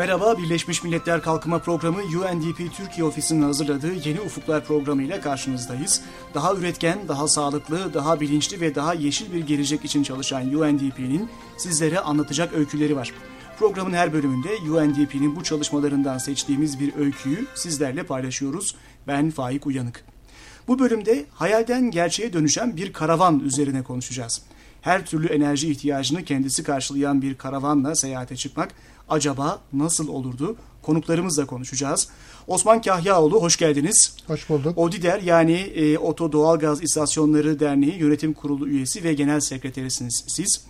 Merhaba, Birleşmiş Milletler Kalkınma Programı UNDP Türkiye Ofisi'nin hazırladığı Yeni Ufuklar programı ile karşınızdayız. Daha üretken, daha sağlıklı, daha bilinçli ve daha yeşil bir gelecek için çalışan UNDP'nin sizlere anlatacak öyküleri var. Programın her bölümünde UNDP'nin bu çalışmalarından seçtiğimiz bir öyküyü sizlerle paylaşıyoruz. Ben Faik Uyanık. Bu bölümde hayalden gerçeğe dönüşen bir karavan üzerine konuşacağız. Her türlü enerji ihtiyacını kendisi karşılayan bir karavanla seyahate çıkmak acaba nasıl olurdu? Konuklarımızla konuşacağız. Osman Kahyaoğlu hoş geldiniz. Hoş bulduk. ODİDER yani e, Oto Doğalgaz İstasyonları Derneği Yönetim Kurulu üyesi ve genel sekreterisiniz siz.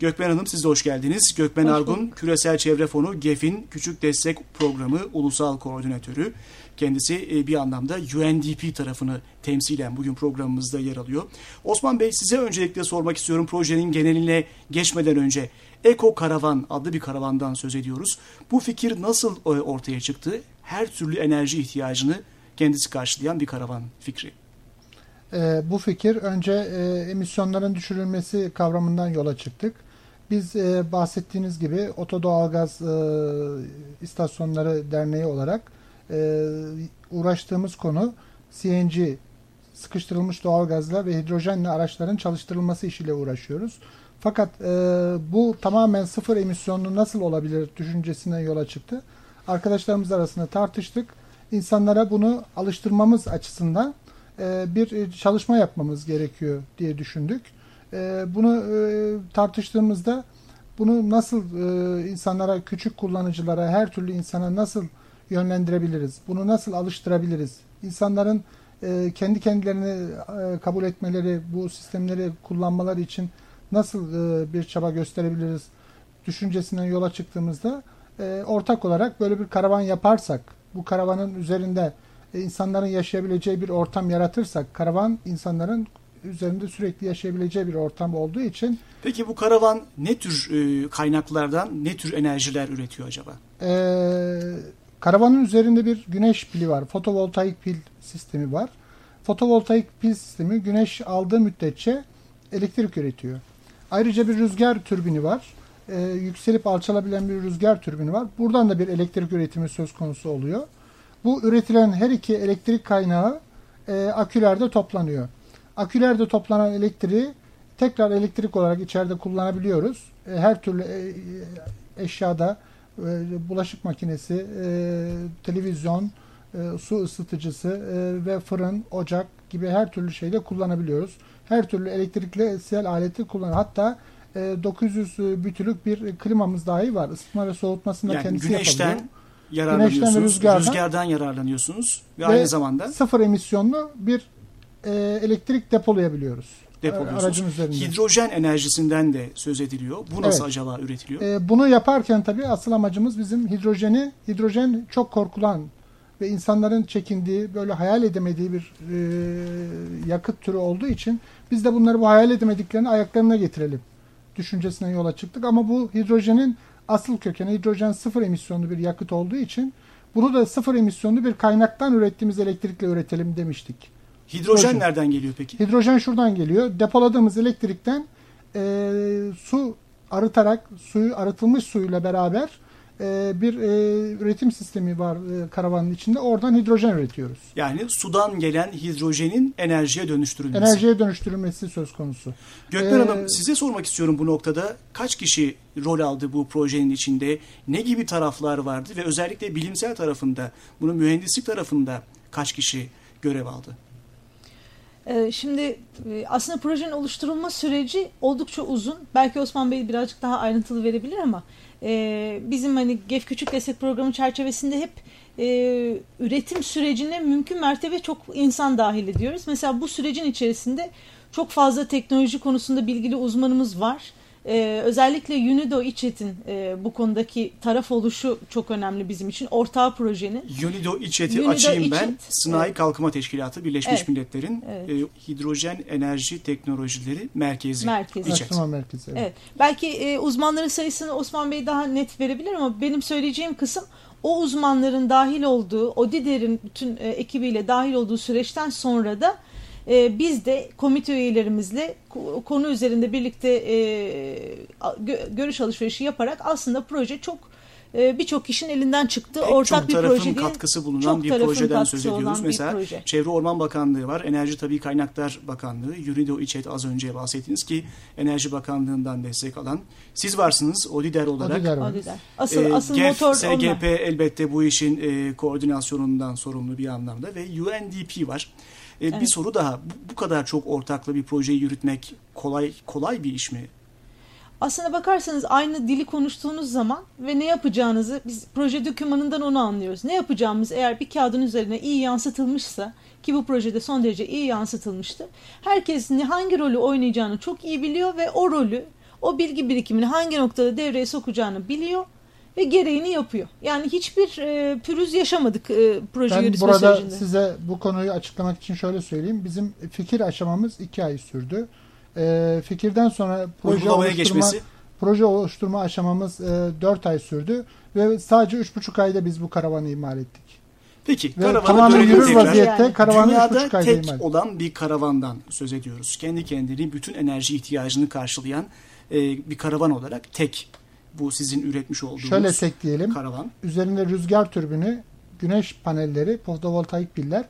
Gökmen Hanım siz de hoş geldiniz. Gökmen hoş Argun, bulduk. Küresel Çevre Fonu GEF'in Küçük Destek Programı Ulusal Koordinatörü. Kendisi e, bir anlamda UNDP tarafını temsilen bugün programımızda yer alıyor. Osman Bey size öncelikle sormak istiyorum projenin geneline geçmeden önce. Eko Karavan adlı bir karavandan söz ediyoruz. Bu fikir nasıl e, ortaya çıktı? Her türlü enerji ihtiyacını kendisi karşılayan bir karavan fikri. E, bu fikir önce e, emisyonların düşürülmesi kavramından yola çıktık. Biz e, bahsettiğiniz gibi Oto Doğalgaz e, İstasyonları Derneği olarak e, uğraştığımız konu CNG, sıkıştırılmış doğalgazla ve hidrojenli araçların çalıştırılması işiyle uğraşıyoruz. Fakat e, bu tamamen sıfır emisyonlu nasıl olabilir düşüncesinden yola çıktı. Arkadaşlarımız arasında tartıştık. İnsanlara bunu alıştırmamız açısından e, bir çalışma yapmamız gerekiyor diye düşündük. E, bunu e, tartıştığımızda bunu nasıl e, insanlara, küçük kullanıcılara, her türlü insana nasıl yönlendirebiliriz? Bunu nasıl alıştırabiliriz? İnsanların e, kendi kendilerini e, kabul etmeleri, bu sistemleri kullanmaları için nasıl e, bir çaba gösterebiliriz düşüncesinden yola çıktığımızda e, ortak olarak böyle bir karavan yaparsak, bu karavanın üzerinde e, insanların yaşayabileceği bir ortam yaratırsak, karavan insanların üzerinde sürekli yaşayabileceği bir ortam olduğu için. Peki bu karavan ne tür e, kaynaklardan, ne tür enerjiler üretiyor acaba? E, karavanın üzerinde bir güneş pili var, fotovoltaik pil sistemi var. Fotovoltaik pil sistemi güneş aldığı müddetçe elektrik üretiyor. Ayrıca bir rüzgar türbini var. Ee, yükselip alçalabilen bir rüzgar türbini var. Buradan da bir elektrik üretimi söz konusu oluyor. Bu üretilen her iki elektrik kaynağı e, akülerde toplanıyor. Akülerde toplanan elektriği tekrar elektrik olarak içeride kullanabiliyoruz. E, her türlü e, e eşyada e, bulaşık makinesi, e, televizyon, e, su ısıtıcısı e, ve fırın, ocak gibi her türlü şeyde kullanabiliyoruz her türlü elektrikli aleti kullanıyor. Hatta e, 900 bütülük bir klimamız dahi var. Isıtma ve soğutmasını yani kendisi güneşten yapabiliyor. yararlanıyorsunuz. Güneşten ve rüzgardan, rüzgardan yararlanıyorsunuz ve, ve aynı zamanda sıfır emisyonlu bir e, elektrik depolayabiliyoruz. Aracın üzerinde. Hidrojen enerjisinden de söz ediliyor. Bu nasıl evet. acaba üretiliyor? E, bunu yaparken tabii asıl amacımız bizim hidrojeni, hidrojen çok korkulan ve insanların çekindiği, böyle hayal edemediği bir e, yakıt türü olduğu için biz de bunları bu hayal edemediklerini ayaklarına getirelim düşüncesine yola çıktık. Ama bu hidrojenin asıl kökeni hidrojen sıfır emisyonlu bir yakıt olduğu için bunu da sıfır emisyonlu bir kaynaktan ürettiğimiz elektrikle üretelim demiştik. Hidrojen Hidrojen nereden geliyor peki? Hidrojen şuradan geliyor. Depoladığımız elektrikten e, su arıtarak suyu arıtılmış suyla beraber e, bir e, üretim sistemi var e, karavanın içinde. Oradan hidrojen üretiyoruz. Yani sudan gelen hidrojenin enerjiye dönüştürülmesi. Enerjiye dönüştürülmesi söz konusu. Gökmen ee, Hanım size sormak istiyorum bu noktada. Kaç kişi rol aldı bu projenin içinde? Ne gibi taraflar vardı? Ve özellikle bilimsel tarafında, bunu mühendislik tarafında kaç kişi görev aldı? Şimdi aslında projenin oluşturulma süreci oldukça uzun. Belki Osman Bey birazcık daha ayrıntılı verebilir ama e, bizim hani GEF Küçük Destek Programı çerçevesinde hep e, üretim sürecine mümkün mertebe çok insan dahil ediyoruz. Mesela bu sürecin içerisinde çok fazla teknoloji konusunda bilgili uzmanımız var. Ee, özellikle UNIDO İÇET'in e, bu konudaki taraf oluşu çok önemli bizim için. Ortağı projenin. UNIDO İÇET'i UNIDO açayım İÇET, ben. Sınai evet. Kalkınma Teşkilatı Birleşmiş evet. Milletler'in evet. E, Hidrojen Enerji Teknolojileri Merkezi. Merkezi. İÇET. Merkezi evet. evet. Belki e, uzmanların sayısını Osman Bey daha net verebilir ama benim söyleyeceğim kısım o uzmanların dahil olduğu, ODİDER'in bütün e, ekibiyle dahil olduğu süreçten sonra da e, biz de komite üyelerimizle konu üzerinde birlikte e, görüş alışverişi yaparak aslında proje çok e, birçok kişinin elinden çıktı. Pek Ortak çok bir proje değil. katkısı bulunan bir projeden söz ediyoruz. Mesela proje. Çevre Orman Bakanlığı var, Enerji Tabi Kaynaklar Bakanlığı, Yurido İÇET az önce bahsettiniz ki Enerji Bakanlığı'ndan destek alan. Siz varsınız ODİDER olarak. ODİDER, ODİDER. Asıl, ee, asıl GEF, motor SGP onlar. elbette bu işin e, koordinasyonundan sorumlu bir anlamda ve UNDP var. E, evet. Bir soru daha. Bu, bu kadar çok ortaklı bir projeyi yürütmek kolay kolay bir iş mi? Aslına bakarsanız aynı dili konuştuğunuz zaman ve ne yapacağınızı biz proje dokümanından onu anlıyoruz. Ne yapacağımız eğer bir kağıdın üzerine iyi yansıtılmışsa ki bu projede son derece iyi yansıtılmıştı. Herkes hangi rolü oynayacağını çok iyi biliyor ve o rolü, o bilgi birikimini hangi noktada devreye sokacağını biliyor ve gereğini yapıyor. Yani hiçbir e, pürüz yaşamadık e, proje ben yürütme burada sürecinde. size bu konuyu açıklamak için şöyle söyleyeyim. Bizim fikir aşamamız iki ay sürdü. E, fikirden sonra proje oluşturma, geçmesi. proje oluşturma aşamamız e, 4 ay sürdü ve sadece 3,5 ayda biz bu karavanı imal ettik. Peki ve tamamen yürür vaziyette yani. karavanı Dünyada tek imal. olan bir karavandan söz ediyoruz. Kendi kendini bütün enerji ihtiyacını karşılayan e, bir karavan olarak tek bu sizin üretmiş olduğunuz Şöyle tek diyelim. karavan. Üzerinde rüzgar türbünü, güneş panelleri, fotovoltaik piller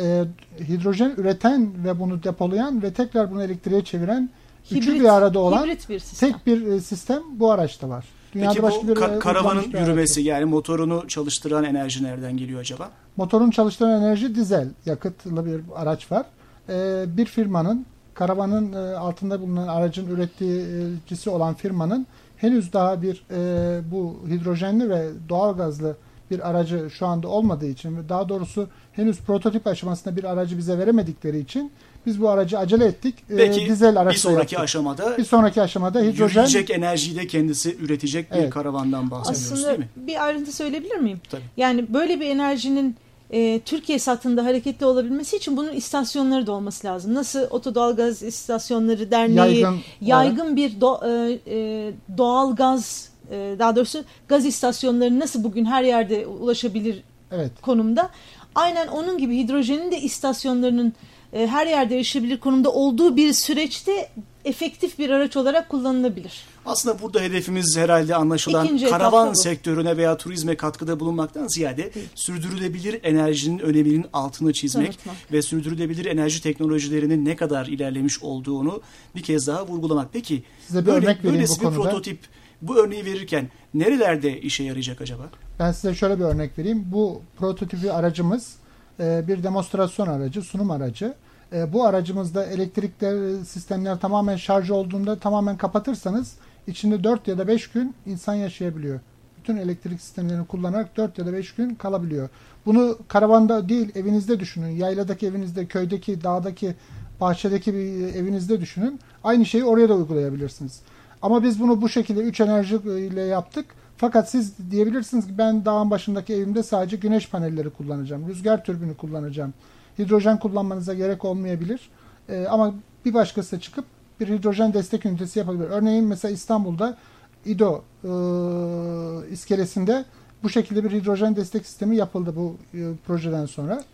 e, hidrojen üreten ve bunu depolayan ve tekrar bunu elektriğe çeviren hibrit, üçü bir arada olan bir sistem. tek bir e, sistem bu araçta var. Dünyada Peki başka bu bir, ka- karavanın yürümesi yani motorunu çalıştıran enerji nereden geliyor acaba? Motorun çalıştıran enerji dizel yakıtlı bir araç var. Ee, bir firmanın karavanın e, altında bulunan aracın üreticisi olan firmanın henüz daha bir e, bu hidrojenli ve doğal gazlı bir aracı şu anda olmadığı için ve daha doğrusu henüz prototip aşamasında bir aracı bize veremedikleri için biz bu aracı acele ettik. E, Peki Dizel bir sonraki yaptık. aşamada bir sonraki aşamada hidrojen yürüyecek enerjiyi de kendisi üretecek bir evet. karavandan bahsediyoruz Aslında değil mi? bir ayrıntı söyleyebilir miyim? Tabii. Yani böyle bir enerjinin e, Türkiye satında hareketli olabilmesi için bunun istasyonları da olması lazım. Nasıl Otodalgaz İstasyonları Derneği yaygın, yaygın bir do, e, e, doğal gaz e, daha doğrusu gaz istasyonları nasıl bugün her yerde ulaşabilir evet. konumda. Aynen onun gibi hidrojenin de istasyonlarının e, her yerde erişebilir konumda olduğu bir süreçte efektif bir araç olarak kullanılabilir. Aslında burada hedefimiz herhalde anlaşılan İkinci karavan sektörüne veya turizme katkıda bulunmaktan ziyade Değil. sürdürülebilir enerjinin öneminin altını çizmek Tanıtmak. ve sürdürülebilir enerji teknolojilerinin ne kadar ilerlemiş olduğunu bir kez daha vurgulamak. Peki Size bir böyle, örnek vereyim bu bir konuda. prototip bu örneği verirken nerelerde işe yarayacak acaba? Ben size şöyle bir örnek vereyim. Bu prototipi aracımız e, bir demonstrasyon aracı, sunum aracı. E, bu aracımızda elektrikler sistemler tamamen şarj olduğunda tamamen kapatırsanız içinde 4 ya da 5 gün insan yaşayabiliyor. Bütün elektrik sistemlerini kullanarak 4 ya da 5 gün kalabiliyor. Bunu karavanda değil evinizde düşünün. Yayladaki evinizde, köydeki, dağdaki, bahçedeki bir evinizde düşünün. Aynı şeyi oraya da uygulayabilirsiniz. Ama biz bunu bu şekilde 3 enerji ile yaptık. Fakat siz diyebilirsiniz ki ben dağın başındaki evimde sadece güneş panelleri kullanacağım. Rüzgar türbünü kullanacağım. Hidrojen kullanmanıza gerek olmayabilir. Ee, ama bir başkası da çıkıp bir hidrojen destek ünitesi yapabilir. Örneğin mesela İstanbul'da İDO e, iskelesinde bu şekilde bir hidrojen destek sistemi yapıldı bu e, projeden sonra.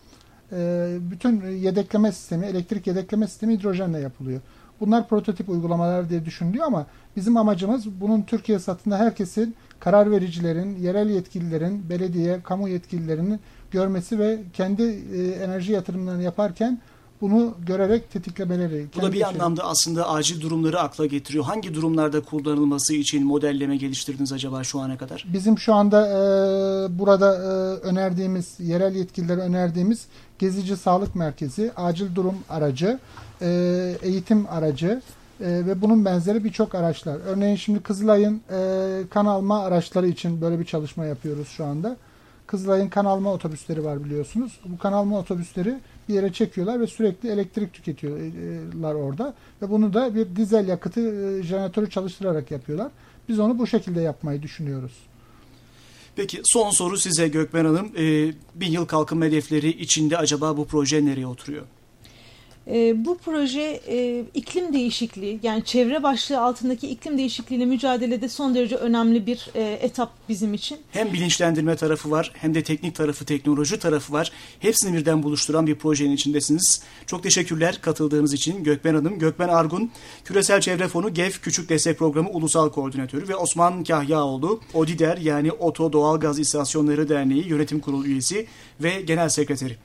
E, bütün yedekleme sistemi, elektrik yedekleme sistemi hidrojenle yapılıyor. Bunlar prototip uygulamalar diye düşünülüyor ama bizim amacımız bunun Türkiye satında herkesin, karar vericilerin, yerel yetkililerin, belediye, kamu yetkililerinin görmesi ve kendi e, enerji yatırımlarını yaparken bunu görerek tetiklemeleri. Bu da bir şey. anlamda aslında acil durumları akla getiriyor. Hangi durumlarda kullanılması için modelleme geliştirdiniz acaba şu ana kadar? Bizim şu anda e, burada e, önerdiğimiz, yerel yetkililere önerdiğimiz gezici sağlık merkezi, acil durum aracı, e, eğitim aracı e, ve bunun benzeri birçok araçlar. Örneğin şimdi Kızılay'ın e, kan alma araçları için böyle bir çalışma yapıyoruz şu anda. Kızılay'ın kan alma otobüsleri var biliyorsunuz. Bu kan alma otobüsleri bir yere çekiyorlar ve sürekli elektrik tüketiyorlar orada. Ve bunu da bir dizel yakıtı e, jeneratörü çalıştırarak yapıyorlar. Biz onu bu şekilde yapmayı düşünüyoruz. Peki son soru size Gökmen Hanım. E, bin yıl kalkınma hedefleri içinde acaba bu proje nereye oturuyor? E, bu proje e, iklim değişikliği yani çevre başlığı altındaki iklim değişikliğiyle mücadelede son derece önemli bir e, etap bizim için. Hem bilinçlendirme tarafı var hem de teknik tarafı, teknoloji tarafı var. Hepsini birden buluşturan bir projenin içindesiniz. Çok teşekkürler katıldığınız için Gökben Hanım. Gökben Argun, Küresel Çevre Fonu GEF Küçük Destek Programı Ulusal Koordinatörü ve Osman Kahyaoğlu, ODİDER yani Oto Doğal Gaz İstasyonları Derneği Yönetim Kurulu üyesi ve Genel Sekreteri.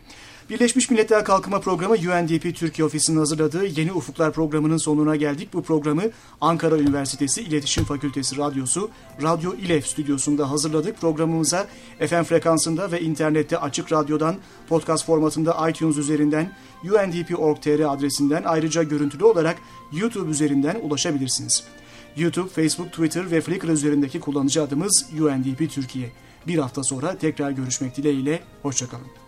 Birleşmiş Milletler Kalkınma Programı UNDP Türkiye Ofisi'nin hazırladığı Yeni Ufuklar programının sonuna geldik. Bu programı Ankara Üniversitesi İletişim Fakültesi Radyosu Radyo İLEF stüdyosunda hazırladık. Programımıza FM frekansında ve internette açık radyodan podcast formatında iTunes üzerinden undp.org.tr adresinden ayrıca görüntülü olarak YouTube üzerinden ulaşabilirsiniz. YouTube, Facebook, Twitter ve Flickr üzerindeki kullanıcı adımız UNDP Türkiye. Bir hafta sonra tekrar görüşmek dileğiyle, hoşçakalın.